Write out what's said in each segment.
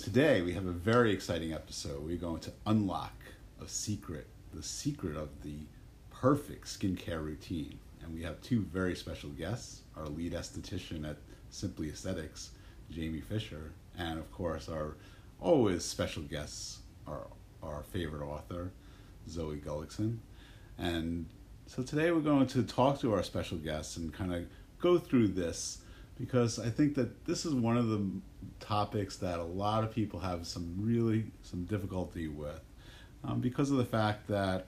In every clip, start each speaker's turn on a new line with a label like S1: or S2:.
S1: today we have a very exciting episode. We're going to unlock a secret, the secret of the perfect skincare routine. And we have two very special guests our lead esthetician at Simply Aesthetics, Jamie Fisher, and of course, our always special guests, our, our favorite author, Zoe Gullicksen. And so today we're going to talk to our special guests and kind of go through this because I think that this is one of the topics that a lot of people have some really some difficulty with um, because of the fact that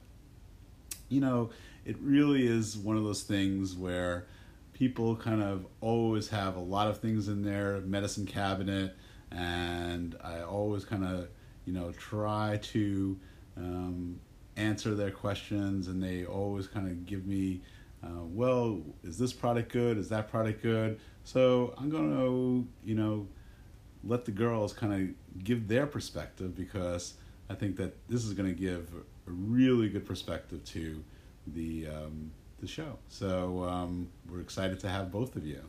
S1: you know it really is one of those things where people kind of always have a lot of things in their medicine cabinet and I always kind of you know try to um, answer their questions and they always kind of give me uh, well is this product good? Is that product good? So I'm going to, you know, let the girls kind of give their perspective because I think that this is going to give a really good perspective to the um, the show. So um, we're excited to have both of you.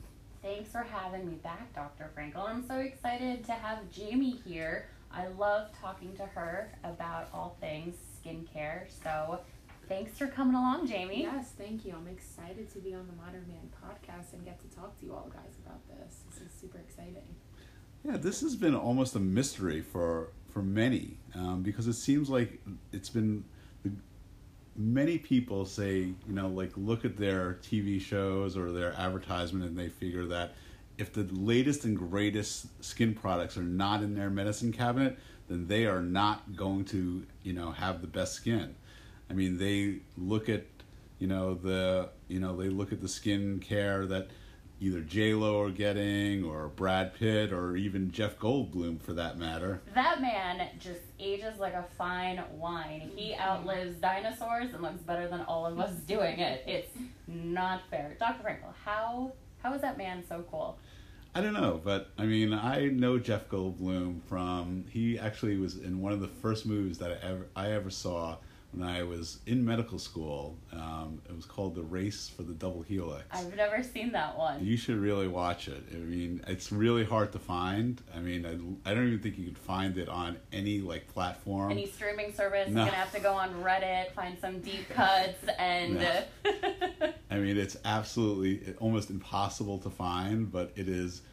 S2: Thanks for having me back, Dr. Frankel. I'm so excited to have Jamie here. I love talking to her about all things skincare. So Thanks for coming along, Jamie.
S3: Yes, thank you. I'm excited to be on the Modern Man podcast and get to talk to you all guys about this. This is super exciting.
S1: Yeah, this has been almost a mystery for for many um, because it seems like it's been many people say you know like look at their TV shows or their advertisement and they figure that if the latest and greatest skin products are not in their medicine cabinet then they are not going to you know have the best skin. I mean, they look at, you know, the, you know, they look at the skin care that either J Lo are getting, or Brad Pitt, or even Jeff Goldblum for that matter.
S2: That man just ages like a fine wine. He outlives dinosaurs and looks better than all of us doing it. It's not fair. Dr. Frankel, how how is that man so cool?
S1: I don't know, but I mean, I know Jeff Goldblum from he actually was in one of the first movies that I ever I ever saw when I was in medical school. Um, it was called The Race for the Double Helix.
S2: I've never seen that one.
S1: You should really watch it. I mean, it's really hard to find. I mean, I, I don't even think you could find it on any like platform.
S2: Any streaming service. No. You're gonna have to go on Reddit, find some deep cuts, and. No.
S1: I mean, it's absolutely almost impossible to find, but it is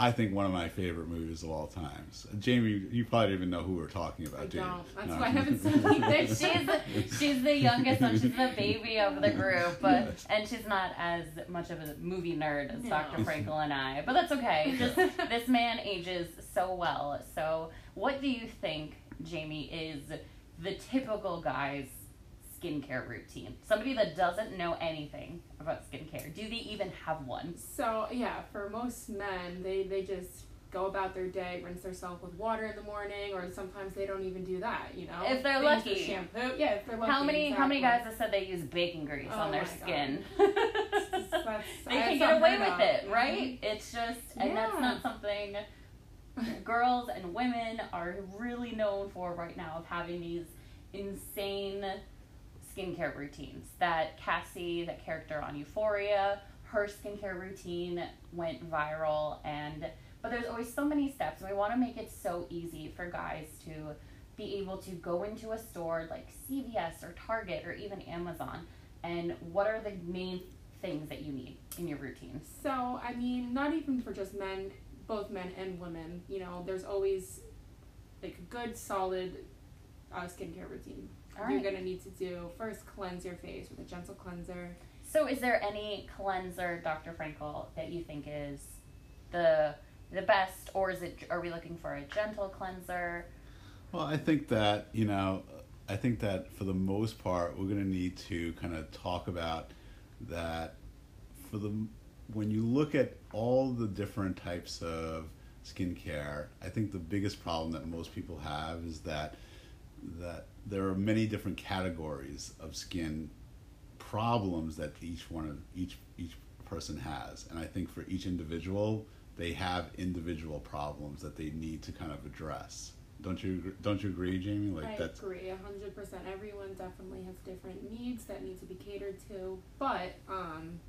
S1: I think one of my favorite movies of all times. Jamie, you probably even know who we're talking about.
S3: I
S1: do
S3: don't. That's no. why I haven't seen it.
S2: she's the, she's the youngest and she's the baby of the group, but yes. and she's not as much of a movie nerd as no. Dr. Frankel and I. But that's okay. Just this man ages so well. So, what do you think, Jamie, is the typical guy's skincare routine? Somebody that doesn't know anything about skincare. Do they even have one?
S3: So yeah, for most men, they they just go about their day, rinse themselves with water in the morning, or sometimes they don't even do that. You know,
S2: if they're they lucky,
S3: shampoo. Yeah, if they're lucky.
S2: How many
S3: exactly.
S2: how many guys have said they use bacon grease oh on their skin? they can get away with it, right? Mm-hmm. It's just, and yeah. that's not something girls and women are really known for right now of having these insane skincare routines. That Cassie, that character on Euphoria, her skincare routine went viral and but there's always so many steps and we want to make it so easy for guys to be able to go into a store like CVS or Target or even Amazon and what are the main things that you need in your routine?
S3: So, I mean, not even for just men, both men and women, you know, there's always like a good solid uh, skincare routine right. you're gonna need to do first cleanse your face with a gentle cleanser.
S2: So, is there any cleanser, Dr. Frankel, that you think is the the best, or is it? Are we looking for a gentle cleanser?
S1: Well, I think that you know, I think that for the most part, we're gonna need to kind of talk about that for the when you look at all the different types of skincare, I think the biggest problem that most people have is that that there are many different categories of skin problems that each one of each each person has. And i think for each individual they have individual problems that they need to kind of address. Don't you don't you agree jamie?
S3: Like I that's agree 100% everyone definitely has different needs that need to be catered to. But um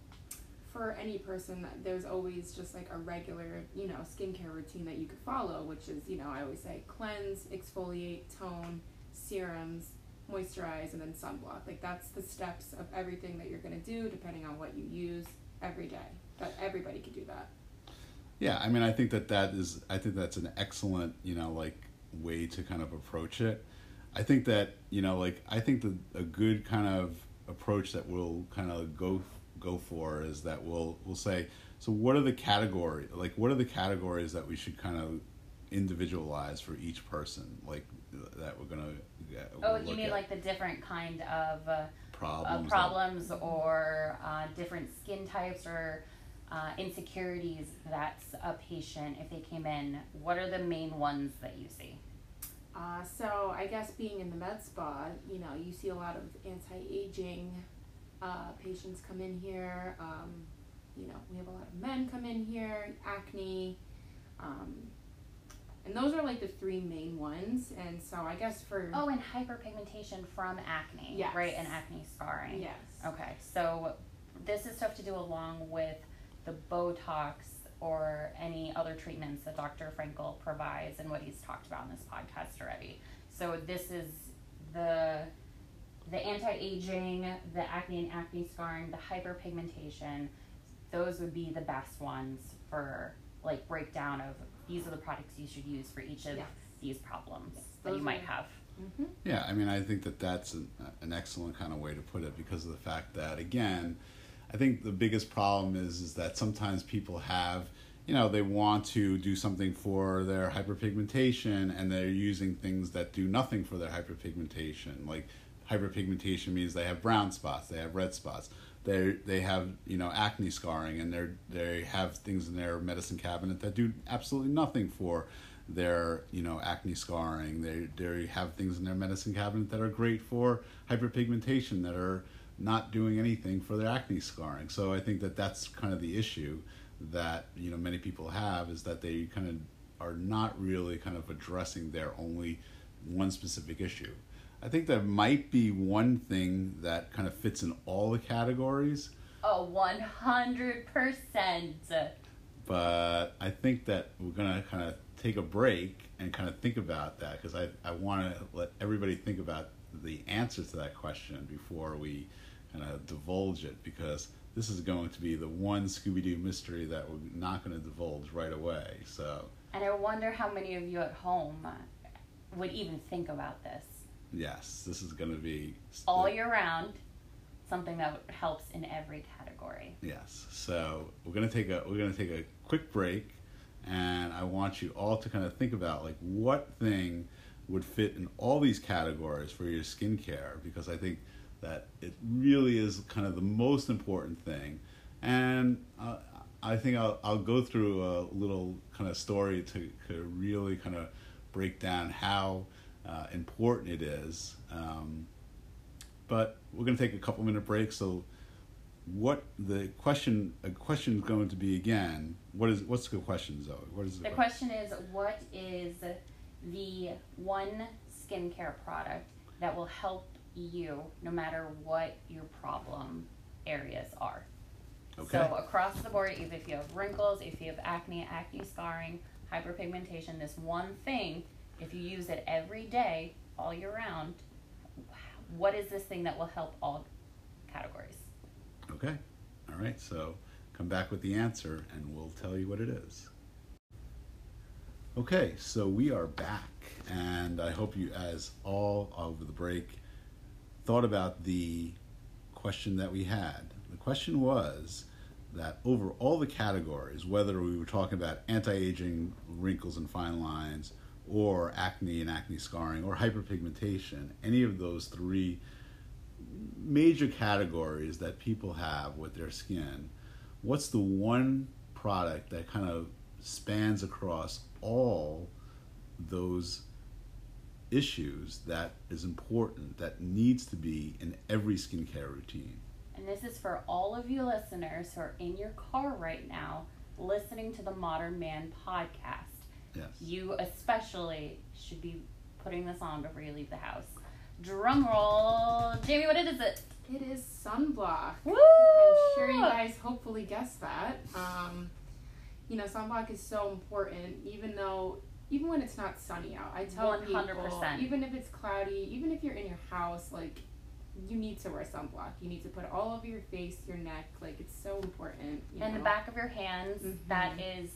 S3: for any person, there's always just like a regular, you know, skincare routine that you could follow, which is, you know, I always say cleanse, exfoliate, tone, serums, moisturize, and then sunblock. Like that's the steps of everything that you're gonna do, depending on what you use every day. But everybody could do that.
S1: Yeah, I mean, I think that that is, I think that's an excellent, you know, like way to kind of approach it. I think that you know, like I think that a good kind of approach that we'll kind of go go for is that we'll we'll say, so what are the category, like what are the categories that we should kind of individualize for each person, like that we're gonna.
S2: Oh, you mean at. like the different kind of uh,
S1: problems,
S2: uh, problems, that, or uh, different skin types, or uh, insecurities that's a patient if they came in. What are the main ones that you see?
S3: Uh, so I guess being in the med spa, you know, you see a lot of anti-aging uh, patients come in here. Um, you know, we have a lot of men come in here, acne, um, and those are like the three main ones. And so I guess for
S2: oh, and hyperpigmentation from acne, yes. right, and acne scarring.
S3: Yes.
S2: Okay, so this is stuff to do along with the Botox or any other treatments that Dr. Frankel provides and what he's talked about in this podcast already. So this is the the anti-aging, the acne and acne scarring, the hyperpigmentation. Those would be the best ones for like breakdown of these are the products you should use for each of yes. these problems yes. that you might have.
S1: Mm-hmm. Yeah, I mean, I think that that's an, an excellent kind of way to put it because of the fact that again I think the biggest problem is is that sometimes people have you know they want to do something for their hyperpigmentation and they're using things that do nothing for their hyperpigmentation like hyperpigmentation means they have brown spots they have red spots they they have you know acne scarring and they they have things in their medicine cabinet that do absolutely nothing for their you know acne scarring they they have things in their medicine cabinet that are great for hyperpigmentation that are not doing anything for their acne scarring. So I think that that's kind of the issue that you know many people have is that they kind of are not really kind of addressing their only one specific issue. I think there might be one thing that kind of fits in all the categories.
S2: Oh, 100%.
S1: But I think that we're going to kind of take a break and kind of think about that because I, I want to let everybody think about the answer to that question before we kind of divulge it because this is going to be the one Scooby Doo mystery that we're not going to divulge right away. So.
S2: And I wonder how many of you at home would even think about this.
S1: Yes, this is going to be
S2: all year round, something that helps in every category.
S1: Yes. So we're going to take a we're going to take a quick break, and I want you all to kind of think about like what thing would fit in all these categories for your skincare because I think that it really is kind of the most important thing. And uh, I think I'll, I'll go through a little kind of story to, to really kind of break down how uh, important it is. Um, but we're going to take a couple minute break. So, what the question? A question is going to be again. What is what's the question, Zoe? What is
S2: the, the question? Is what is the one skincare product that will help you no matter what your problem areas are. Okay. So across the board, even if you have wrinkles, if you have acne, acne scarring, hyperpigmentation, this one thing, if you use it every day, all year round, what is this thing that will help all categories?
S1: Okay. All right. So come back with the answer and we'll tell you what it is. Okay, so we are back, and I hope you, as all over the break, thought about the question that we had. The question was that over all the categories, whether we were talking about anti aging, wrinkles and fine lines, or acne and acne scarring, or hyperpigmentation, any of those three major categories that people have with their skin, what's the one product that kind of spans across all those issues that is important that needs to be in every skincare routine.
S2: And this is for all of you listeners who are in your car right now listening to the Modern Man podcast.
S1: Yes.
S2: You especially should be putting this on before you leave the house. Drum roll. Jamie, what is it?
S3: It is sunblock.
S2: Woo!
S3: I'm sure you guys hopefully guessed that. Um, you know, sunblock is so important, even though, even when it's not sunny out. I tell 100%. people, even if it's cloudy, even if you're in your house, like, you need to wear sunblock. You need to put all over your face, your neck. Like, it's so important.
S2: and
S3: know?
S2: the back of your hands. Mm-hmm. That is,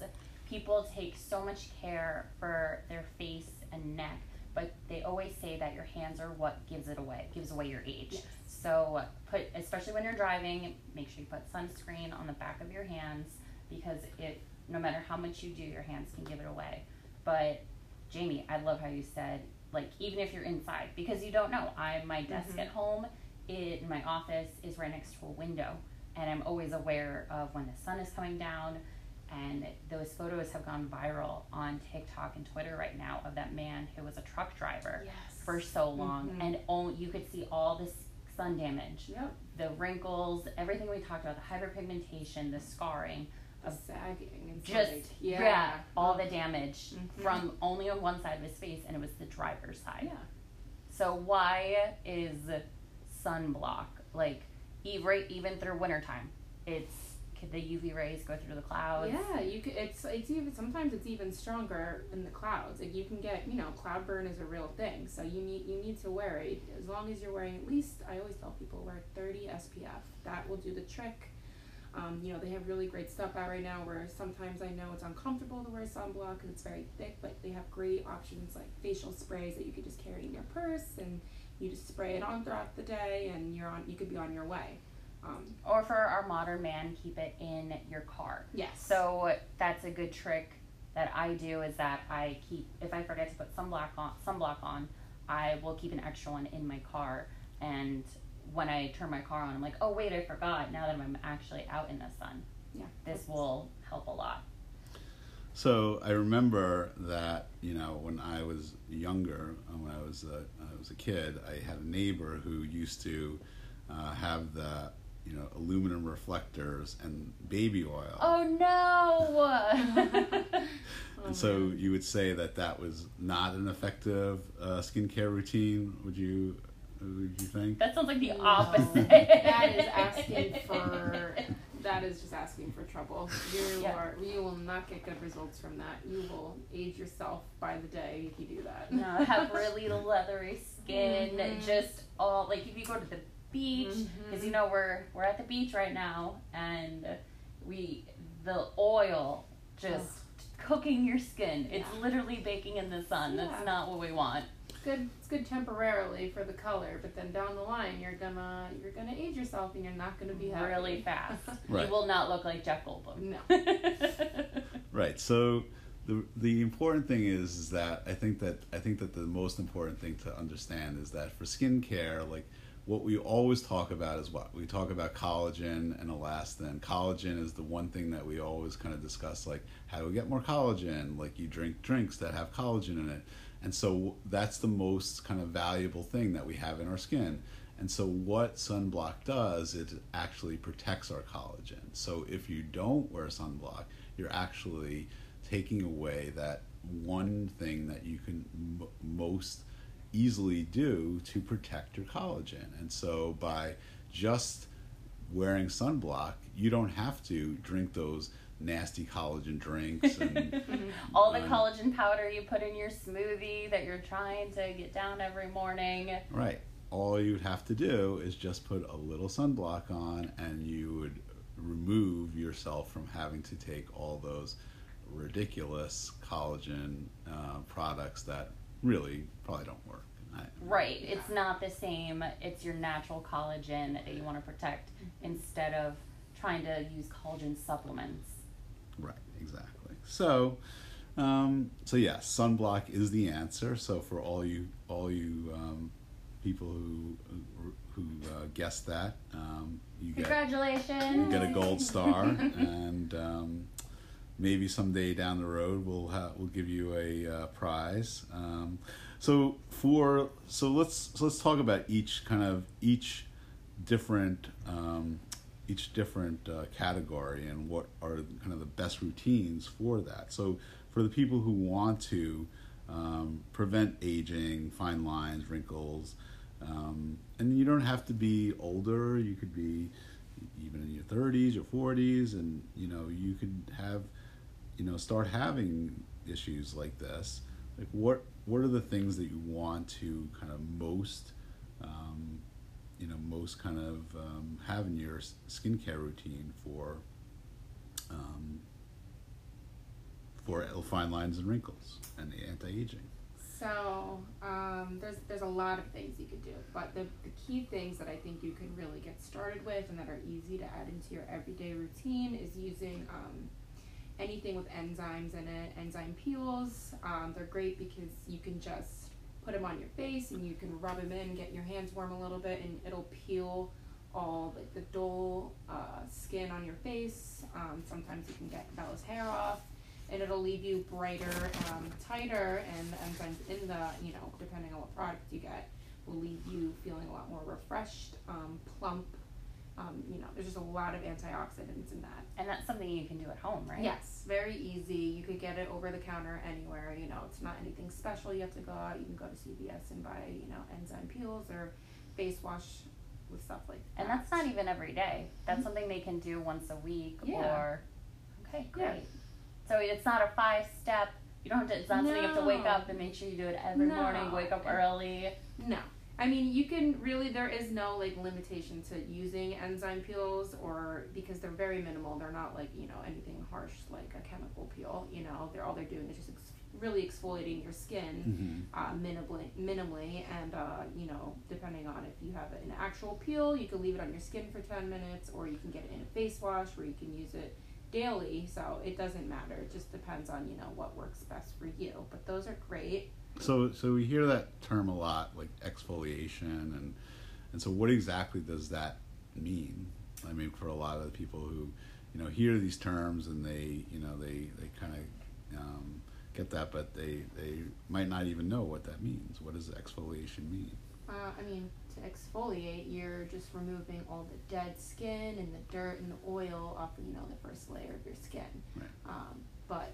S2: people take so much care for their face and neck but they always say that your hands are what gives it away, gives away your age. Yes. So put, especially when you're driving, make sure you put sunscreen on the back of your hands because it, no matter how much you do, your hands can give it away. But Jamie, I love how you said like even if you're inside because you don't know. I my desk mm-hmm. at home, it, in my office is right next to a window, and I'm always aware of when the sun is coming down and those photos have gone viral on TikTok and Twitter right now of that man who was a truck driver
S3: yes.
S2: for so long, mm-hmm. and all, you could see all this sun damage,
S3: yep.
S2: the wrinkles, everything we talked about, the hyperpigmentation, the scarring,
S3: the sagging, and
S2: just yeah. yeah. all the damage mm-hmm. from only on one side of his face, and it was the driver's side.
S3: Yeah.
S2: So why is sunblock like even even through wintertime? It's the UV rays go through the clouds?
S3: Yeah, you could. It's it's even sometimes it's even stronger in the clouds. Like you can get you know cloud burn is a real thing. So you need you need to wear it as long as you're wearing at least. I always tell people wear 30 SPF. That will do the trick. Um, you know they have really great stuff out right now. Where sometimes I know it's uncomfortable to wear sunblock because it's very thick, but they have great options like facial sprays that you could just carry in your purse and you just spray it on throughout the day and you're on. You could be on your way.
S2: Um, or for our modern man, keep it in your car.
S3: Yes.
S2: So that's a good trick that I do is that I keep if I forget to put sunblock on sunblock on, I will keep an extra one in my car and when I turn my car on, I'm like, oh wait, I forgot. Now that I'm actually out in the sun,
S3: yeah,
S2: this will help a lot.
S1: So I remember that you know when I was younger, uh, when I was a, I was a kid, I had a neighbor who used to uh, have the you know, aluminum reflectors and baby oil.
S2: Oh no!
S1: and so you would say that that was not an effective uh, skincare routine. Would you? Would you think?
S2: That sounds like the opposite.
S3: that is asking for. That is just asking for trouble. You yeah. are. You will not get good results from that. You will age yourself by the day if you do that.
S2: No, have really leathery skin. Mm-hmm. Just all like if you go to the beach because mm-hmm. you know we're we're at the beach right now and we the oil just cooking your skin. Yeah. It's literally baking in the sun. Yeah. That's not what we want.
S3: It's good. It's good temporarily for the color, but then down the line you're gonna you're gonna age yourself and you're not gonna be happy.
S2: really fast. right. You will not look like Jeff Goldblum.
S3: No.
S1: right. So the the important thing is, is that I think that I think that the most important thing to understand is that for skincare, like what we always talk about is what we talk about collagen and elastin. Collagen is the one thing that we always kind of discuss, like how do we get more collagen? Like you drink drinks that have collagen in it, and so that's the most kind of valuable thing that we have in our skin. And so what sunblock does, it actually protects our collagen. So if you don't wear sunblock, you're actually taking away that one thing that you can m- most easily do to protect your collagen. And so by just wearing sunblock, you don't have to drink those nasty collagen drinks and
S2: all the collagen powder you put in your smoothie that you're trying to get down every morning.
S1: Right. All you'd have to do is just put a little sunblock on and you would remove yourself from having to take all those ridiculous collagen uh, products that really probably don't work.
S2: Right. Yeah. It's not the same. It's your natural collagen that you want to protect mm-hmm. instead of trying to use collagen supplements.
S1: Right. Exactly. So, um, so yes, sunblock is the answer. So for all you all you um, people who who uh, guessed that, um,
S2: you congratulations. Get,
S1: you get a gold star, and um, maybe someday down the road we'll ha- we'll give you a uh, prize. So for so let's so let's talk about each kind of each different um, each different uh, category and what are kind of the best routines for that. So for the people who want to um, prevent aging, fine lines, wrinkles, Um, and you don't have to be older. You could be even in your 30s or 40s, and you know you could have, you know, start having issues like this. Like what what are the things that you want to kind of most, um, you know, most kind of um, have in your skincare routine for, um, for fine lines and wrinkles and the anti aging.
S3: So um, there's there's a lot of things you could do, but the, the key things that I think you can really get started with and that are easy to add into your everyday routine is using um, anything with enzymes in it. Enzyme peels, um, they're great because you can just put them on your face and you can rub them in, get your hands warm a little bit, and it'll peel all like the dull uh, skin on your face. Um, sometimes you can get vellus hair off and it'll leave you brighter, um, tighter, and the enzymes in the, you know, depending on what product you get, will leave you feeling a lot more refreshed, um, plump. Um, you know, there's just a lot of antioxidants in that.
S2: And that's something you can do at home, right?
S3: Yes, very easy. You could get it over the counter anywhere. You know, it's not anything special. You have to go out. You can go to CVS and buy, you know, enzyme peels or face wash with stuff like that.
S2: And that's not even every day. That's mm-hmm. something they can do once a week yeah. or. Okay, great. Yeah. So it's not a five step. You don't have to. It's not no. something you have to wake up and make sure you do it every no. morning. Wake up early.
S3: No. I mean, you can really. There is no like limitation to using enzyme peels, or because they're very minimal. They're not like you know anything harsh like a chemical peel. You know, they're all they're doing is just ex- really exfoliating your skin mm-hmm. uh, minimally, minimally, and uh, you know, depending on if you have an actual peel, you can leave it on your skin for ten minutes, or you can get it in a face wash where you can use it daily, so it doesn't matter. It just depends on you know what works best for you. But those are great.
S1: So so we hear that term a lot, like exfoliation, and and so what exactly does that mean? I mean, for a lot of the people who you know hear these terms and they you know they they kind of um, get that, but they they might not even know what that means. What does exfoliation mean?
S3: Uh, I mean, to exfoliate, you're just removing all the dead skin and the dirt and the oil off, you know, the first layer of your skin.
S1: Right.
S3: Um, but,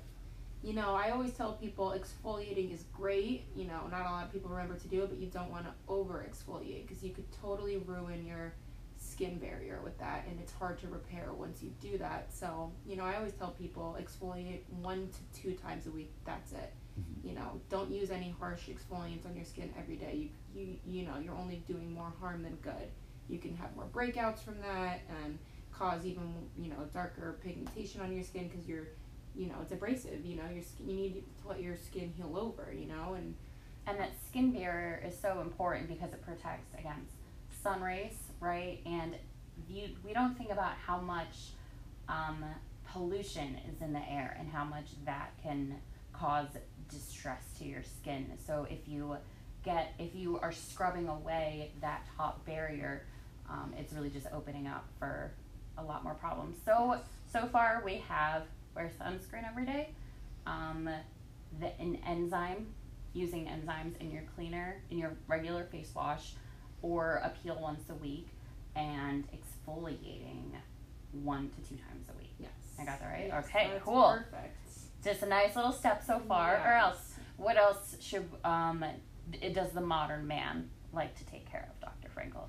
S3: you know, I always tell people exfoliating is great. You know, not a lot of people remember to do it, but you don't want to over exfoliate because you could totally ruin your skin barrier with that, and it's hard to repair once you do that. So, you know, I always tell people exfoliate one to two times a week. That's it. Mm-hmm. You know, don't use any harsh exfoliants on your skin every day. You you you know you're only doing more harm than good. You can have more breakouts from that and cause even you know darker pigmentation on your skin because you're you know it's abrasive. You know your skin, you need to let your skin heal over. You know and
S2: and that skin barrier is so important because it protects against sun rays, right? And you, we don't think about how much um, pollution is in the air and how much that can cause distress to your skin. So if you get if you are scrubbing away that top barrier, um, it's really just opening up for a lot more problems. So so far we have wear sunscreen every day, um, the an enzyme using enzymes in your cleaner in your regular face wash, or a peel once a week, and exfoliating one to two times a week.
S3: Yes,
S2: I got that right.
S3: Yes,
S2: okay, cool.
S3: Perfect.
S2: Just a nice little step so far. Yes. Or else, what else should um, it does the modern man like to take care of, Dr. Frankel?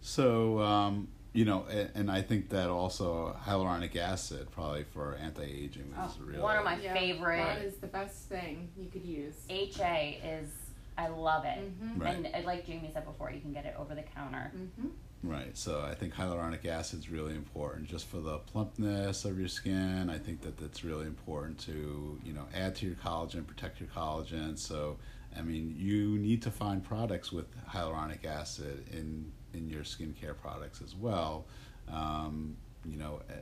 S1: So, um, you know, and, and, I think that also hyaluronic acid, probably for anti-aging, is oh, really
S2: one of my yeah, favorite.
S3: That is the best thing you could use.
S2: HA is, I love it, mm-hmm. right. and uh, like Jamie said before, you can get it over the counter.
S3: Mm-hmm.
S1: Right. So I think hyaluronic acid is really important just for the plumpness of your skin. I think that that's really important to you know add to your collagen, protect your collagen. So I mean, you need to find products with hyaluronic acid in in your skincare products as well. Um, you know, eh,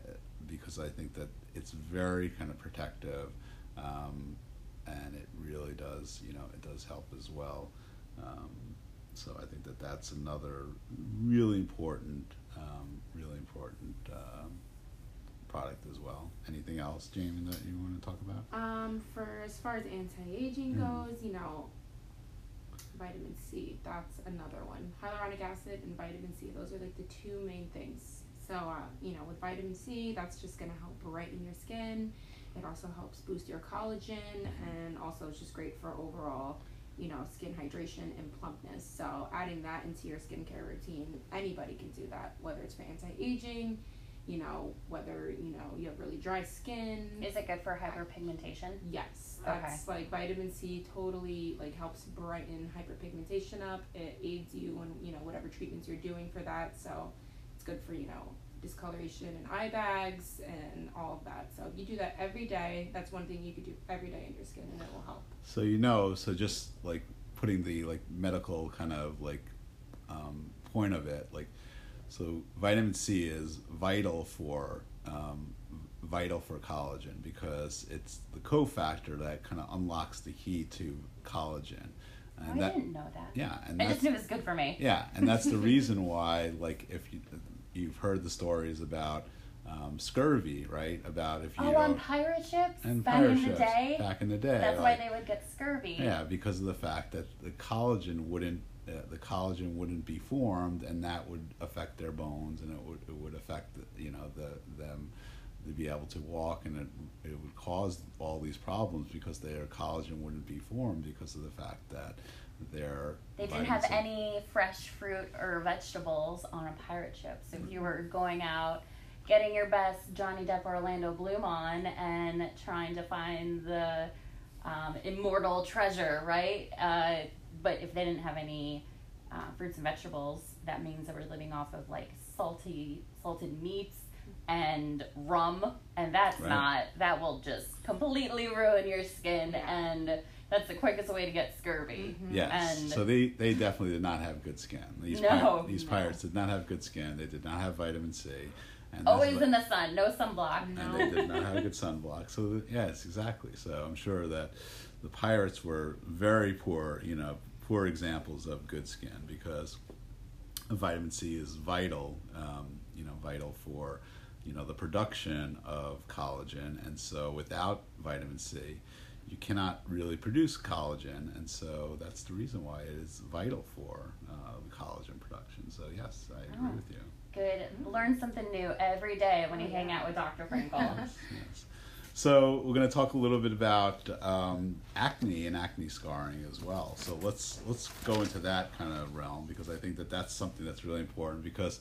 S1: because I think that it's very kind of protective, um, and it really does. You know, it does help as well. Um, so I think that that's another really important, um, really important um, product as well. Anything else, Jamie, that you want to talk about?
S3: Um, for as far as anti-aging mm. goes, you know, vitamin C. That's another one. Hyaluronic acid and vitamin C. Those are like the two main things. So, uh, you know, with vitamin C, that's just going to help brighten your skin. It also helps boost your collagen, and also it's just great for overall you know, skin hydration and plumpness. So adding that into your skincare routine, anybody can do that, whether it's for anti-aging, you know, whether, you know, you have really dry skin.
S2: Is it good for hyperpigmentation?
S3: Yes. That's okay. like vitamin C totally like helps brighten hyperpigmentation up. It aids you in, you know, whatever treatments you're doing for that. So it's good for, you know, discoloration and eye bags and all of that. So if you do that every day, that's one thing you could do every day in your skin and it will help.
S1: So you know, so just like putting the like medical kind of like um, point of it, like so vitamin C is vital for um, vital for collagen because it's the cofactor that kind of unlocks the key to collagen.
S2: And oh, that, I didn't know that.
S1: Yeah,
S2: and I just knew it was good for me.
S1: Yeah, and that's the reason why, like, if you you've heard the stories about um, scurvy, right? About if you
S2: oh, on pirate ships and back in the day.
S1: Back in the day,
S2: that's like, why they would get scurvy.
S1: Yeah, because of the fact that the collagen wouldn't uh, the collagen wouldn't be formed, and that would affect their bones, and it would it would affect you know the them to be able to walk, and it it would cause all these problems because their collagen wouldn't be formed because of the fact that their
S2: they didn't have any fresh fruit or vegetables on a pirate ship. So if you were going out getting your best Johnny Depp Orlando Bloom on and trying to find the um, immortal treasure, right? Uh, but if they didn't have any uh, fruits and vegetables, that means that we're living off of like salty, salted meats and rum, and that's right. not that will just completely ruin your skin yeah. and that's the quickest way to get scurvy.
S1: Mm-hmm. Yes. And so they, they definitely did not have good skin. These no, pir- these no. pirates did not have good skin. They did not have vitamin C.
S2: And Always in the sun, no sunblock.
S1: And no. they did not have a good sunblock. So yes, exactly. So I'm sure that the pirates were very poor, you know, poor examples of good skin because vitamin C is vital, um, you know, vital for you know the production of collagen, and so without vitamin C, you cannot really produce collagen, and so that's the reason why it is vital for uh, collagen production. So yes, I agree oh, with you.
S2: Good. Learn something new every day when you hang out with Dr. Frankel.
S1: yes, yes. So we're going to talk a little bit about um, acne and acne scarring as well. So let's let's go into that kind of realm because I think that that's something that's really important because.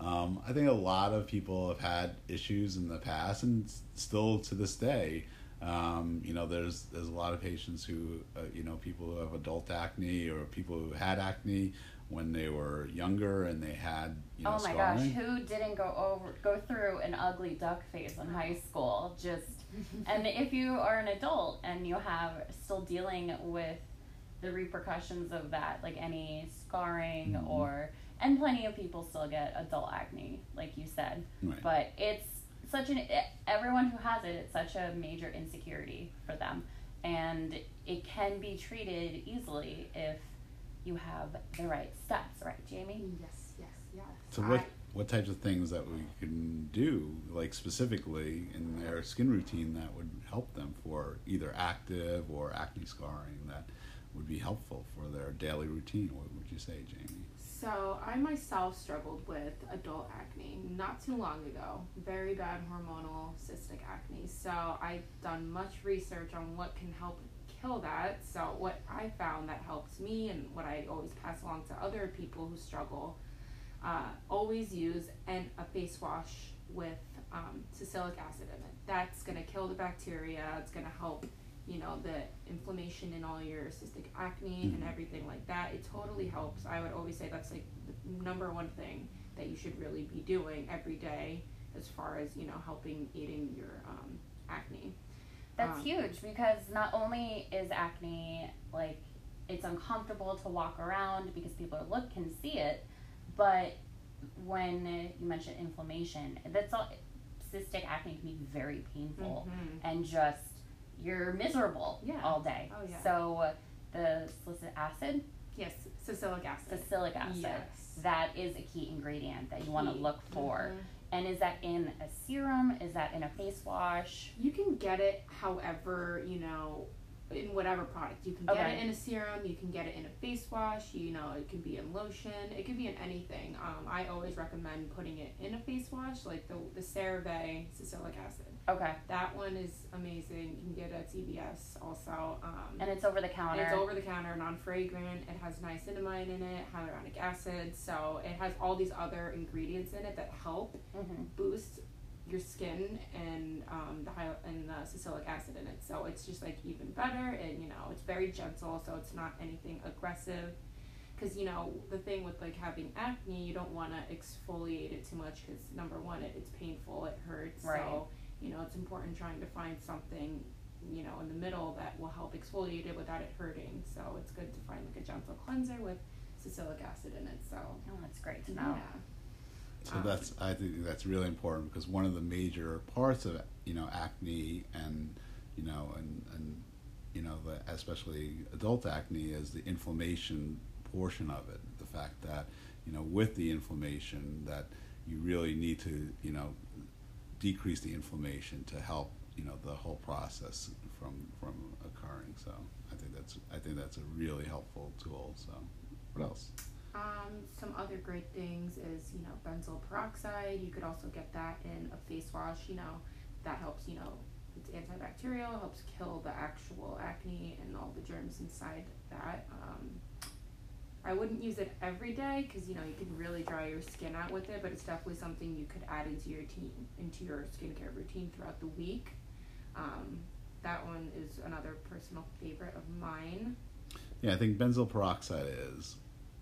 S1: Um, I think a lot of people have had issues in the past and still to this day um, you know, there's there's a lot of patients who, uh, you know, people who have adult acne or people who had acne when they were younger and they had, you know,
S2: oh my
S1: scarring.
S2: gosh, who didn't go over go through an ugly duck phase in high school? Just and if you are an adult and you have still dealing with the repercussions of that, like any scarring mm-hmm. or and plenty of people still get adult acne, like you said, right. but it's such an everyone who has it it's such a major insecurity for them and it can be treated easily if you have the right steps right jamie mm,
S3: yes yes yes
S1: so what what types of things that we can do like specifically in their skin routine that would help them for either active or acne scarring that would be helpful for their daily routine what would you say jamie
S3: so, I myself struggled with adult acne not too long ago. Very bad hormonal cystic acne. So, I've done much research on what can help kill that. So, what I found that helps me and what I always pass along to other people who struggle uh, always use an, a face wash with um, salicylic acid in it. That's going to kill the bacteria, it's going to help you know the inflammation in all your cystic acne mm-hmm. and everything like that it totally helps i would always say that's like the number one thing that you should really be doing every day as far as you know helping eating your um, acne
S2: that's um, huge because not only is acne like it's uncomfortable to walk around because people look can see it but when you mentioned inflammation that's all cystic acne can be very painful mm-hmm. and just you're miserable yeah. all day. Oh, yeah. So the salicylic acid.
S3: Yes, salicylic acid.
S2: Salicylic acid. Yes. That is a key ingredient that you want to look for. Mm-hmm. And is that in a serum? Is that in a face wash?
S3: You can get it however, you know, in whatever product. You can get it in a serum, you can get it in a face wash, you know, it can be in lotion, it can be in anything. Um, I always recommend putting it in a face wash, like the the CeraVe salicylic acid.
S2: Okay.
S3: That one is amazing. You can get it at CVS also. Um,
S2: and it's over the counter.
S3: It's over the counter, non fragrant. It has niacinamide in it, hyaluronic acid. So it has all these other ingredients in it that help mm-hmm. boost your skin and um, the high, and the salicylic acid in it. So it's just like even better, and you know it's very gentle, so it's not anything aggressive. Because you know the thing with like having acne, you don't want to exfoliate it too much because number one, it, it's painful, it hurts. Right. So you know it's important trying to find something you know in the middle that will help exfoliate it without it hurting. So it's good to find like a gentle cleanser with salicylic acid in it. So
S2: oh, that's great to know. Yeah.
S1: So um, that's I think that's really important because one of the major parts of you know acne and you know and and you know the, especially adult acne is the inflammation portion of it. The fact that you know with the inflammation that you really need to you know decrease the inflammation to help you know the whole process from from occurring. So I think that's I think that's a really helpful tool. So what else?
S3: Um, some other great things is, you know, benzoyl peroxide. You could also get that in a face wash, you know, that helps, you know, it's antibacterial, helps kill the actual acne and all the germs inside that. Um, I wouldn't use it every day because you know you can really dry your skin out with it, but it's definitely something you could add into your team into your skincare routine throughout the week. Um, that one is another personal favorite of mine.
S1: Yeah, I think benzoyl peroxide is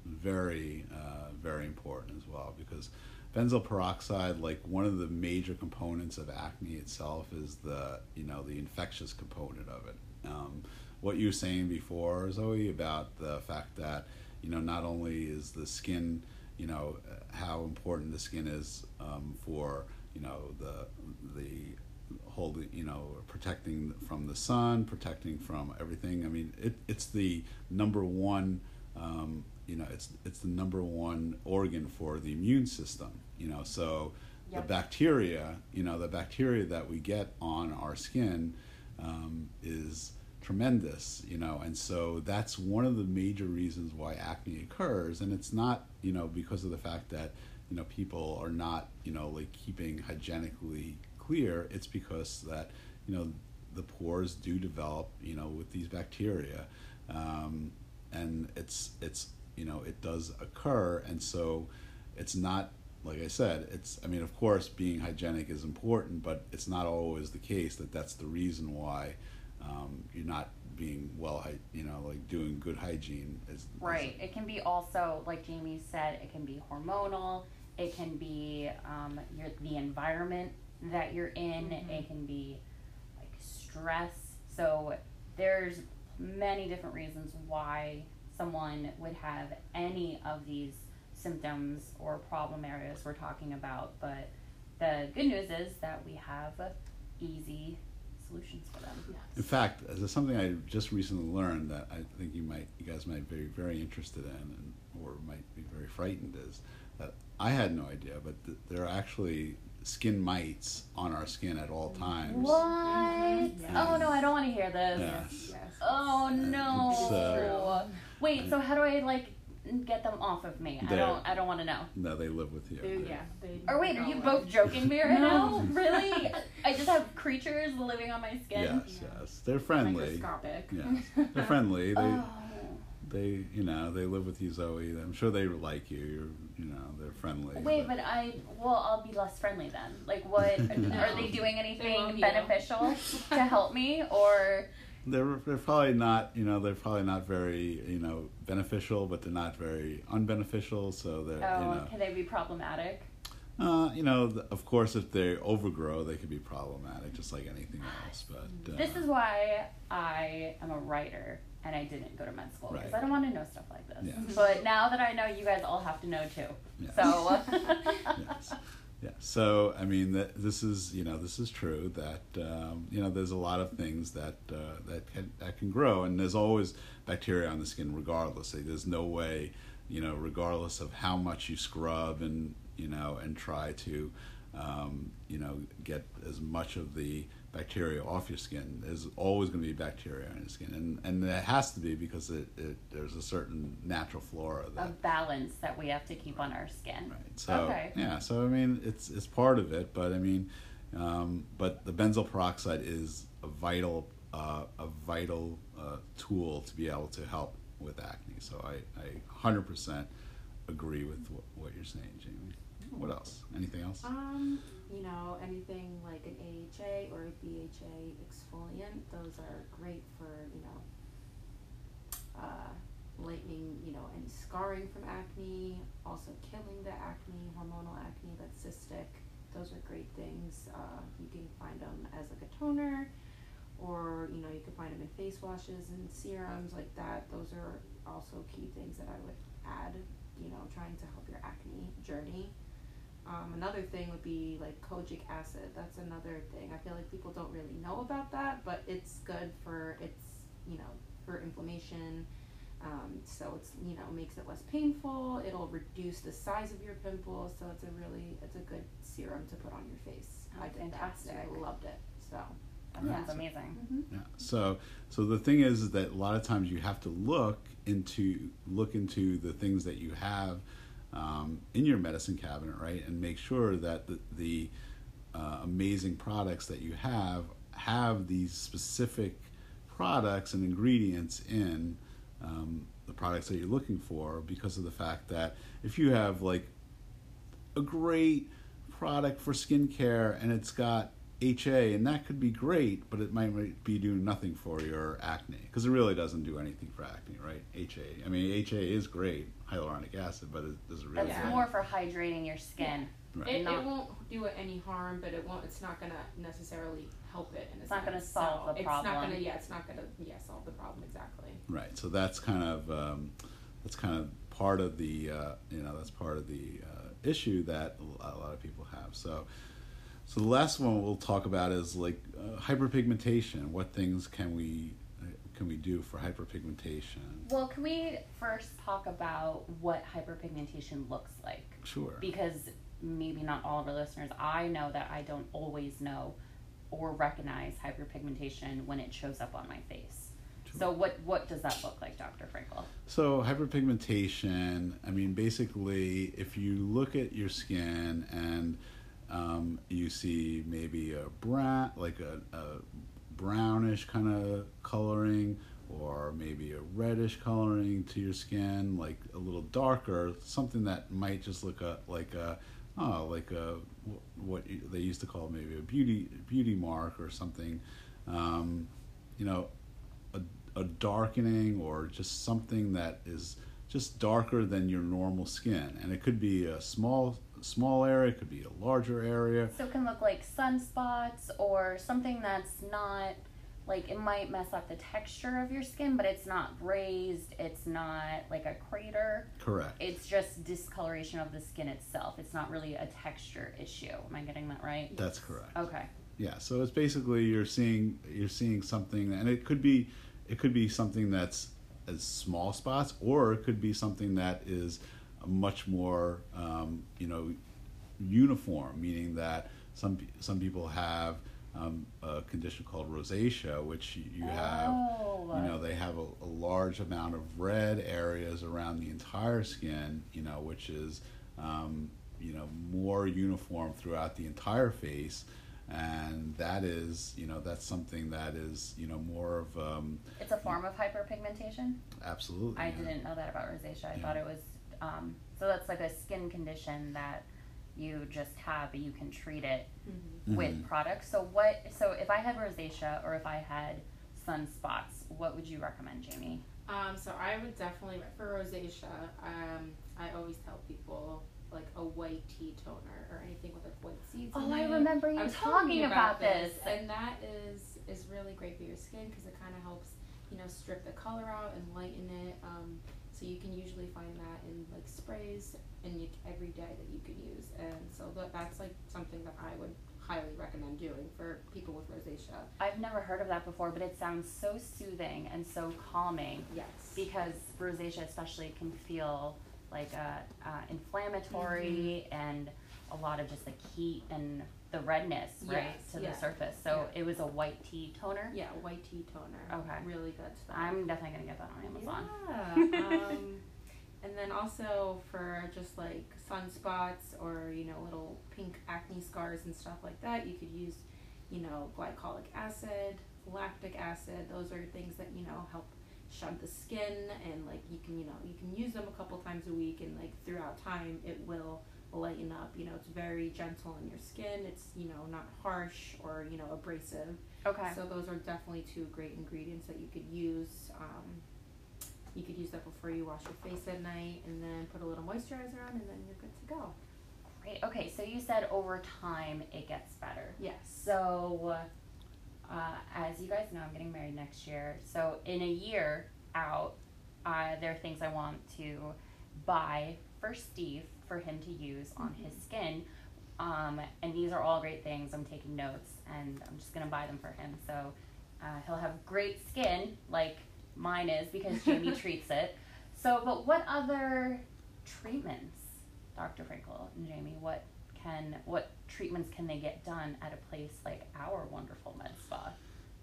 S1: very, uh, very important as well because benzoyl peroxide, like one of the major components of acne itself, is the you know the infectious component of it. Um, what you were saying before, Zoe, about the fact that you know not only is the skin, you know how important the skin is um, for you know the the holding you know protecting from the sun, protecting from everything. I mean, it, it's the number one um, you know it's it's the number one organ for the immune system you know so yep. the bacteria you know the bacteria that we get on our skin um, is tremendous you know and so that's one of the major reasons why acne occurs. And it's not you know because of the fact that you know people are not you know like keeping hygienically clear. It's because that you know the pores do develop you know with these bacteria. Um, and it's it's you know it does occur. And so it's not like i said it's i mean of course being hygienic is important but it's not always the case that that's the reason why um, you're not being well you know like doing good hygiene is
S2: right is it can be also like jamie said it can be hormonal it can be um, your, the environment that you're in mm-hmm. it can be like stress so there's many different reasons why someone would have any of these symptoms or problem areas we're talking about. But the good news is that we have easy solutions for them. Yes.
S1: In fact, there's something I just recently learned that I think you might, you guys might be very interested in, and or might be very frightened is that I had no idea, but th- there are actually skin mites on our skin at all times.
S2: What? Yes. Oh no, I don't want to hear this.
S1: Yes. yes.
S2: Oh no. Uh, Wait, so how do I like get them off of me? I don't. I don't want to know.
S1: No, they live with you.
S3: They, yeah. They
S2: or wait, are you both joking me right now? Really? I just have creatures living on my skin.
S1: Yes, yes. They're friendly.
S3: Microscopic.
S1: Yes, they're friendly. They, oh. they, you know, they live with you, Zoe. I'm sure they like you. You're, you know, they're friendly.
S2: Wait, but, but I, well, I'll be less friendly then. Like, what are they doing? Anything they beneficial to help me, or?
S1: they're they're probably not you know they're probably not very you know beneficial, but they're not very unbeneficial. So they're
S2: oh,
S1: you know,
S2: can they be problematic?
S1: Uh, you know, of course, if they overgrow, they could be problematic, just like anything else. But
S2: uh, this is why I am a writer and I didn't go to med school because right. I don't want to know stuff like this. Yes. But now that I know, you guys all have to know too. Yes. So.
S1: yes. Yeah. So I mean, that this is you know this is true that um, you know there's a lot of things that uh, that can that can grow, and there's always bacteria on the skin regardless. There's no way you know regardless of how much you scrub and you know and try to um, you know, get as much of the bacteria off your skin. There's always going to be bacteria on your skin, and and it has to be because it, it there's a certain natural flora that
S2: a balance that we have to keep on our skin.
S1: Right. So
S2: okay.
S1: yeah. So I mean, it's it's part of it, but I mean, um, but the benzoyl peroxide is a vital uh, a vital uh, tool to be able to help with acne. So I I hundred percent agree with what, what you're saying, Jamie. What else? Anything else?
S3: Um, you know, anything like an AHA or a BHA exfoliant, those are great for, you know, uh, lightening, you know, any scarring from acne, also killing the acne, hormonal acne that's cystic. Those are great things. Uh, you can find them as like a toner, or you know, you can find them in face washes and serums like that. Those are also key things that I would add. You know, trying to help your acne journey. Um, another thing would be like kojic acid. That's another thing. I feel like people don't really know about that, but it's good for it's you know for inflammation. Um, so it's you know makes it less painful. It'll reduce the size of your pimples. So it's a really it's a good serum to put on your face.
S2: Oh, I did fantastic.
S3: that. I loved it. So
S2: that sounds amazing.
S1: Mm-hmm. Yeah. So so the thing is, is that a lot of times you have to look into look into the things that you have um, in your medicine cabinet, right, and make sure that the, the uh, amazing products that you have have these specific products and ingredients in um, the products that you're looking for because of the fact that if you have like a great product for skincare and it's got HA, and that could be great, but it might be doing nothing for your acne because it really doesn't do anything for acne, right? HA. I mean, HA is great, hyaluronic acid, but it doesn't really.
S2: It's more for hydrating your skin.
S3: Right. It, it, won't do it any harm, but it won't. It's not gonna necessarily help it.
S2: And it's not gonna solve so the problem.
S3: It's not gonna. Yeah, it's not gonna. Yeah, solve the problem exactly.
S1: Right. So that's kind of um, that's kind of part of the uh, you know that's part of the uh, issue that a lot of people have. So so the last one we'll talk about is like uh, hyperpigmentation. What things can we uh, can we do for hyperpigmentation?
S2: Well, can we first talk about what hyperpigmentation looks like?
S1: Sure.
S2: Because maybe not all of our listeners, I know that I don't always know or recognize hyperpigmentation when it shows up on my face. Sure. So what what does that look like, Dr. Frankel?
S1: So hyperpigmentation, I mean basically if you look at your skin and um, you see maybe a brown, like a, a brownish kind of coloring, or maybe a reddish coloring to your skin, like a little darker, something that might just look a, like a oh, like a what they used to call maybe a beauty beauty mark or something. Um, you know, a, a darkening or just something that is just darker than your normal skin, and it could be a small small area, it could be a larger area.
S2: So it can look like sunspots or something that's not like it might mess up the texture of your skin, but it's not raised, it's not like a crater.
S1: Correct.
S2: It's just discoloration of the skin itself. It's not really a texture issue. Am I getting that right?
S1: That's correct.
S2: Okay.
S1: Yeah, so it's basically you're seeing you're seeing something and it could be it could be something that's as small spots or it could be something that is much more um, you know uniform, meaning that some some people have um, a condition called rosacea, which you have,
S2: oh.
S1: you know, they have a, a, large amount of red areas around the entire skin, you know, which is, um, you know, more uniform throughout the entire face. And that is, you know, that's something that is, you know, more of. Um,
S2: it's a form of hyperpigmentation?
S1: Absolutely.
S2: I yeah. didn't know that about rosacea. I yeah. thought it was um, so that's like a skin condition that you just have, but you can treat it mm-hmm. with mm-hmm. products. So what? So if I had rosacea or if I had sunspots, what would you recommend, Jamie?
S3: Um, so I would definitely for rosacea. Um, I always tell people like a white tea toner or anything with like white seeds.
S2: Oh, I remember you talking about, about this.
S3: this, and that is is really great for your skin because it kind of helps you know strip the color out and lighten it. Um, so you can usually find that in like sprays and you, every day that you can use. And so that, that's like something that I would highly recommend doing for people with rosacea.
S2: I've never heard of that before, but it sounds so soothing and so calming.
S3: Yes.
S2: Because rosacea especially can feel like uh, uh, inflammatory mm-hmm. and a lot of just like heat and the redness, right, yes, to yeah. the surface. So yeah. it was a white tea toner.
S3: Yeah, white tea toner. Okay, really good stuff.
S2: I'm definitely gonna get that on Amazon.
S3: Yeah. um, and then also for just like sunspots or you know little pink acne scars and stuff like that, you could use, you know, glycolic acid, lactic acid. Those are things that you know help shed the skin and like you can you know you can use them a couple times a week and like throughout time it will lighten up. You know, it's very gentle on your skin. It's, you know, not harsh or, you know, abrasive.
S2: Okay.
S3: So those are definitely two great ingredients that you could use. Um, you could use that before you wash your face at night and then put a little moisturizer on and then you're good to go.
S2: Great. Okay, so you said over time it gets better.
S3: Yes.
S2: So, uh, as you guys know, I'm getting married next year. So, in a year out, uh, there are things I want to buy for Steve for him to use on mm-hmm. his skin. Um, and these are all great things. I'm taking notes and I'm just going to buy them for him. So uh, he'll have great skin like mine is because Jamie treats it. So, but what other treatments, Dr. Frankel and Jamie, what can what treatments can they get done at a place like our wonderful med spa?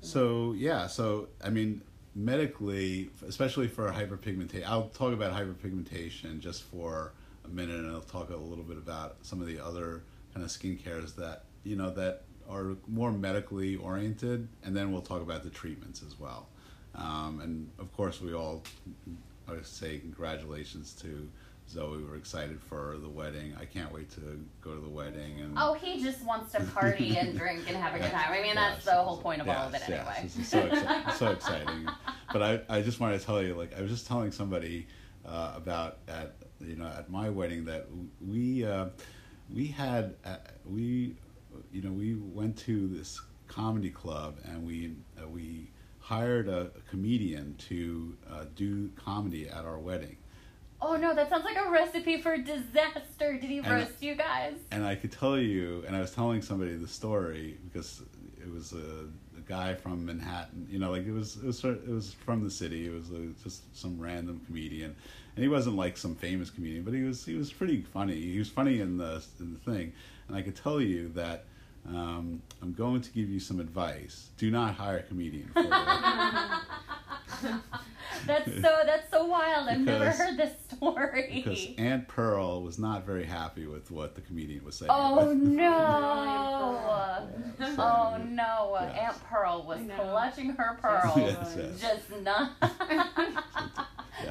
S1: So yeah, so I mean, medically, especially for hyperpigmentation, I'll talk about hyperpigmentation just for a minute, and I'll talk a little bit about some of the other kind of skincare that you know that are more medically oriented, and then we'll talk about the treatments as well. Um, and of course, we all I say congratulations to Zoe. We're excited for the wedding. I can't wait to go to the wedding. And
S2: oh, he just wants to party and drink and have a good time. I mean, that's yes, the whole point of yes, all of it anyway. Yes,
S1: so, exci- so exciting. But I, I just wanted to tell you, like, I was just telling somebody uh, about at you know at my wedding that we uh, we had uh, we you know we went to this comedy club and we uh, we hired a, a comedian to uh, do comedy at our wedding.
S2: Oh no, that sounds like a recipe for disaster. Did he and roast you guys?
S1: And I could tell you, and I was telling somebody the story because it was a, a guy from Manhattan. You know, like it was it was it was from the city. It was a, just some random comedian, and he wasn't like some famous comedian, but he was he was pretty funny. He was funny in the in the thing, and I could tell you that. Um, I'm going to give you some advice. Do not hire a comedian.
S2: that's so that's so wild. I've never heard this story.
S1: Because Aunt Pearl was not very happy with what the comedian was saying.
S2: Oh no! oh no! Yes. Aunt Pearl was clutching her pearls, yes, yes. just not.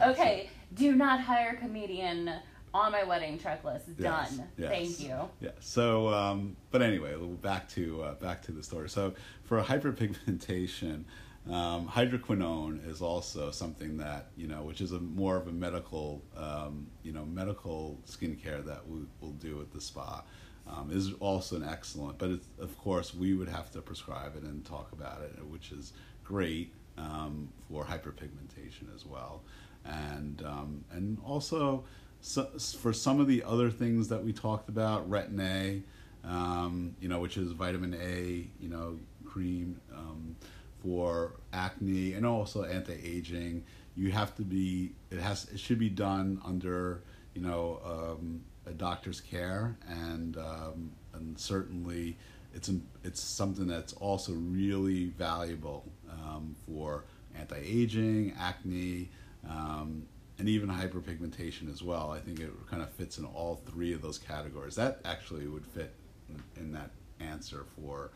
S2: okay, do not hire a comedian on my wedding checklist. Done. Yes, yes. Thank you.
S1: Yeah. So, um, but anyway, back to uh, back to the story. So, for hyperpigmentation, um, hydroquinone is also something that you know, which is a more of a medical, um, you know, medical skincare that we will do at the spa. Um, is also an excellent, but of course we would have to prescribe it and talk about it, which is great um, for hyperpigmentation as well and um, and also so, for some of the other things that we talked about, retin A, um, you know, which is vitamin A, you know, cream um, for acne and also anti-aging. You have to be it has it should be done under you know um, a doctor's care and um, and certainly it's it's something that's also really valuable um, for anti-aging, acne um, and even hyperpigmentation as well. I think it kind of fits in all three of those categories. That actually would fit in, in that answer for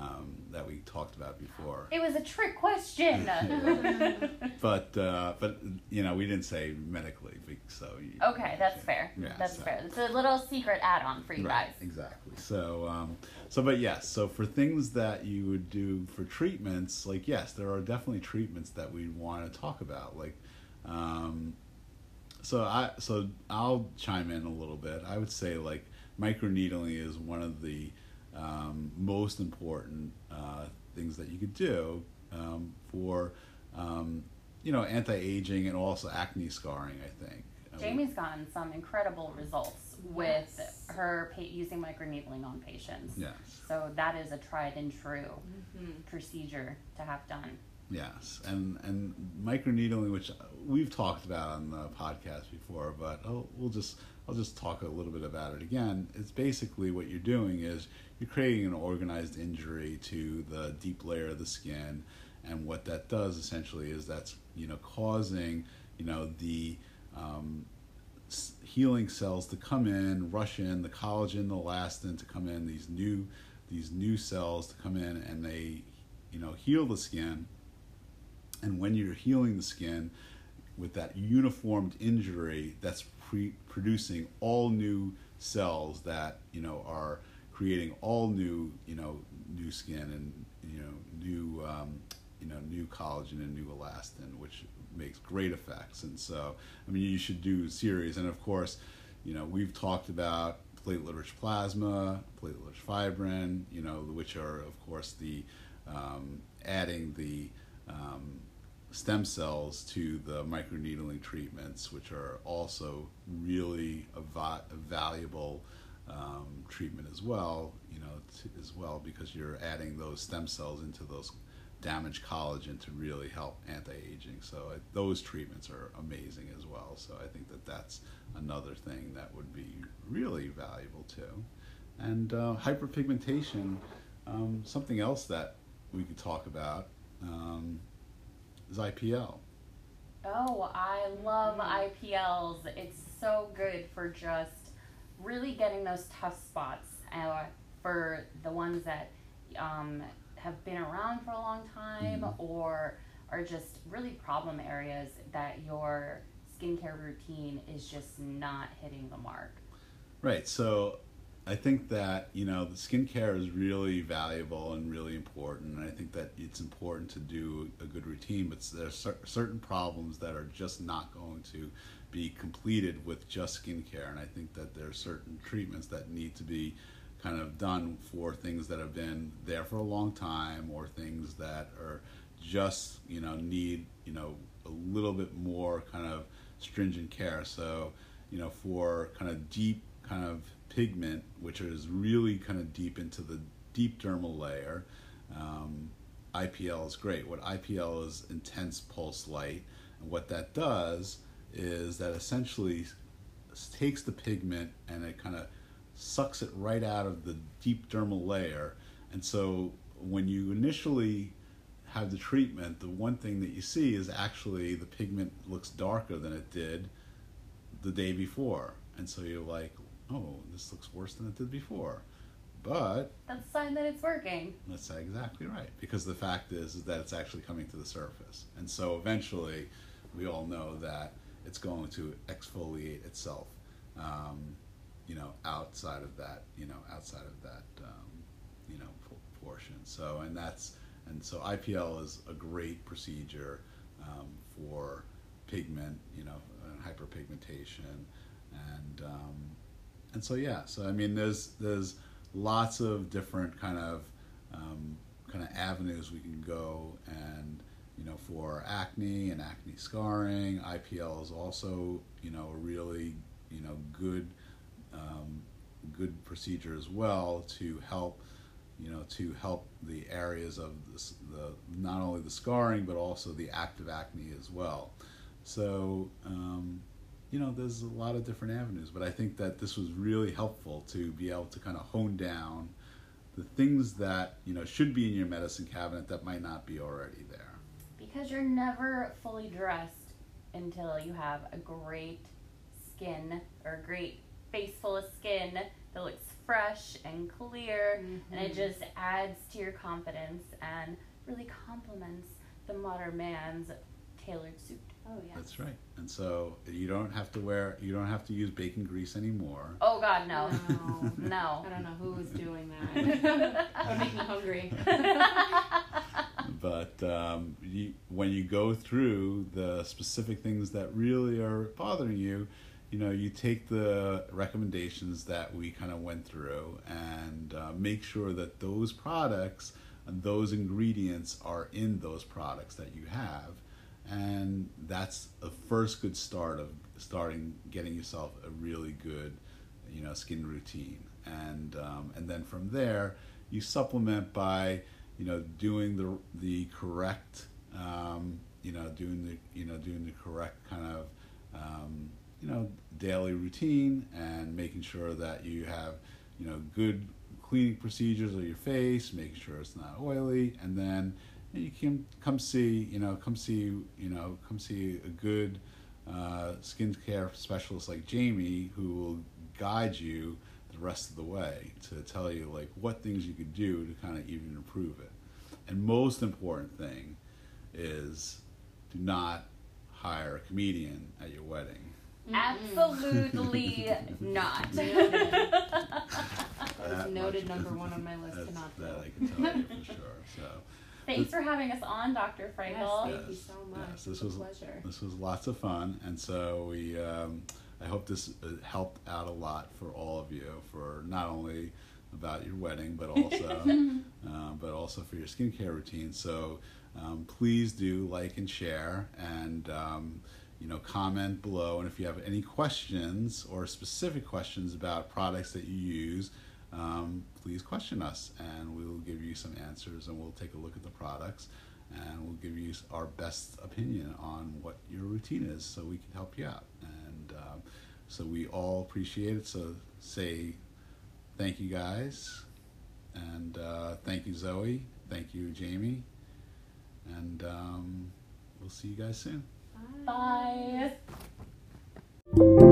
S1: um, that we talked about before.
S2: It was a trick question.
S1: but uh, but you know we didn't say medically, so. You,
S2: okay, that's fair. Yeah, that's so. fair. It's a little secret add-on for you right, guys.
S1: Exactly. So um, so but yes, so for things that you would do for treatments, like yes, there are definitely treatments that we want to talk about, like um, so I so I'll chime in a little bit. I would say like microneedling is one of the um, most important uh, things that you could do um, for um, you know anti-aging and also acne scarring. I think
S2: Jamie's gotten some incredible results with yes. her pa- using microneedling on patients.
S1: Yes.
S2: So that is a tried and true mm-hmm. procedure to have done.
S1: Yes, and and microneedling, which we've talked about on the podcast before, but I'll, we'll just I'll just talk a little bit about it again. It's basically what you're doing is you're creating an organized injury to the deep layer of the skin, and what that does essentially is that's you know causing you know the um, healing cells to come in, rush in, the collagen, the elastin to come in, these new these new cells to come in, and they you know heal the skin. And when you're healing the skin with that uniformed injury, that's pre- producing all new cells that you know are creating all new you know new skin and you know new um, you know new collagen and new elastin, which makes great effects. And so, I mean, you should do series. And of course, you know, we've talked about platelet-rich plasma, platelet-rich fibrin, you know, which are of course the um, adding the um, stem cells to the microneedling treatments, which are also really a, va- a valuable um, treatment as well. You know, to, as well because you're adding those stem cells into those damaged collagen to really help anti-aging. So uh, those treatments are amazing as well. So I think that that's another thing that would be really valuable too. And uh, hyperpigmentation, um, something else that we could talk about. Um, is IPL.
S2: Oh, I love IPLs. It's so good for just really getting those tough spots uh, for the ones that um, have been around for a long time mm-hmm. or are just really problem areas that your skincare routine is just not hitting the mark.
S1: Right. So I think that you know the skincare is really valuable and really important, and I think that it's important to do a good routine. But there are certain problems that are just not going to be completed with just skincare, and I think that there are certain treatments that need to be kind of done for things that have been there for a long time, or things that are just you know need you know a little bit more kind of stringent care. So you know for kind of deep kind of pigment, which is really kind of deep into the deep dermal layer. Um, IPL is great. What IPL is intense pulse light, and what that does is that essentially takes the pigment and it kind of sucks it right out of the deep dermal layer. And so when you initially have the treatment, the one thing that you see is actually the pigment looks darker than it did the day before. And so you're like, oh, this looks worse than it did before. But
S2: that's a sign that it's working.
S1: That's exactly right. Because the fact is, is that it's actually coming to the surface. And so eventually, we all know that it's going to exfoliate itself, um, you know, outside of that, you know, outside of that, um, you know, portion. So, and that's, and so IPL is a great procedure um, for pigment, you know, hyperpigmentation, and um, and so yeah, so I mean, there's there's lots of different kind of um, kind of avenues we can go, and you know, for acne and acne scarring, IPL is also you know a really you know good um, good procedure as well to help you know to help the areas of this, the not only the scarring but also the active acne as well. So um, you know, there's a lot of different avenues, but I think that this was really helpful to be able to kind of hone down the things that, you know, should be in your medicine cabinet that might not be already there.
S2: Because you're never fully dressed until you have a great skin or a great face full of skin that looks fresh and clear mm-hmm. and it mm-hmm. just adds to your confidence and really complements the modern man's tailored suit.
S3: Oh yeah.
S1: That's right. And so you don't have to wear you don't have to use bacon grease anymore.
S2: Oh God, no, no, no.
S3: I don't know who was doing that. that would make me hungry.
S1: but um, you, when you go through the specific things that really are bothering you, you know, you take the recommendations that we kind of went through and uh, make sure that those products and those ingredients are in those products that you have and that's a first good start of starting getting yourself a really good you know skin routine. And um, and then from there you supplement by you know doing the the correct um, you know, doing the you know doing the correct kind of um, you know daily routine and making sure that you have you know good cleaning procedures of your face, making sure it's not oily, and then you can come see you know come see you know come see a good uh, skincare specialist like Jamie who will guide you the rest of the way to tell you like what things you could do to kind of even improve it. And most important thing is do not hire a comedian at your wedding.
S2: Absolutely not.
S3: That was noted number one on my list to not
S1: That I can tell you for sure. So.
S2: Thanks for having us on, Dr. Frankel.
S3: Yes, thank yes, you so much. Yes,
S1: this was a
S3: pleasure.
S1: This was lots of fun, and so we. Um, I hope this uh, helped out a lot for all of you, for not only about your wedding, but also, uh, but also for your skincare routine. So um, please do like and share, and um, you know comment below. And if you have any questions or specific questions about products that you use um, please question us and we will give you some answers and we'll take a look at the products and we'll give you our best opinion on what your routine is so we can help you out. And uh, so we all appreciate it. So say thank you guys and uh, thank you, Zoe. Thank you, Jamie. And um, we'll see you guys soon.
S2: Bye. Bye.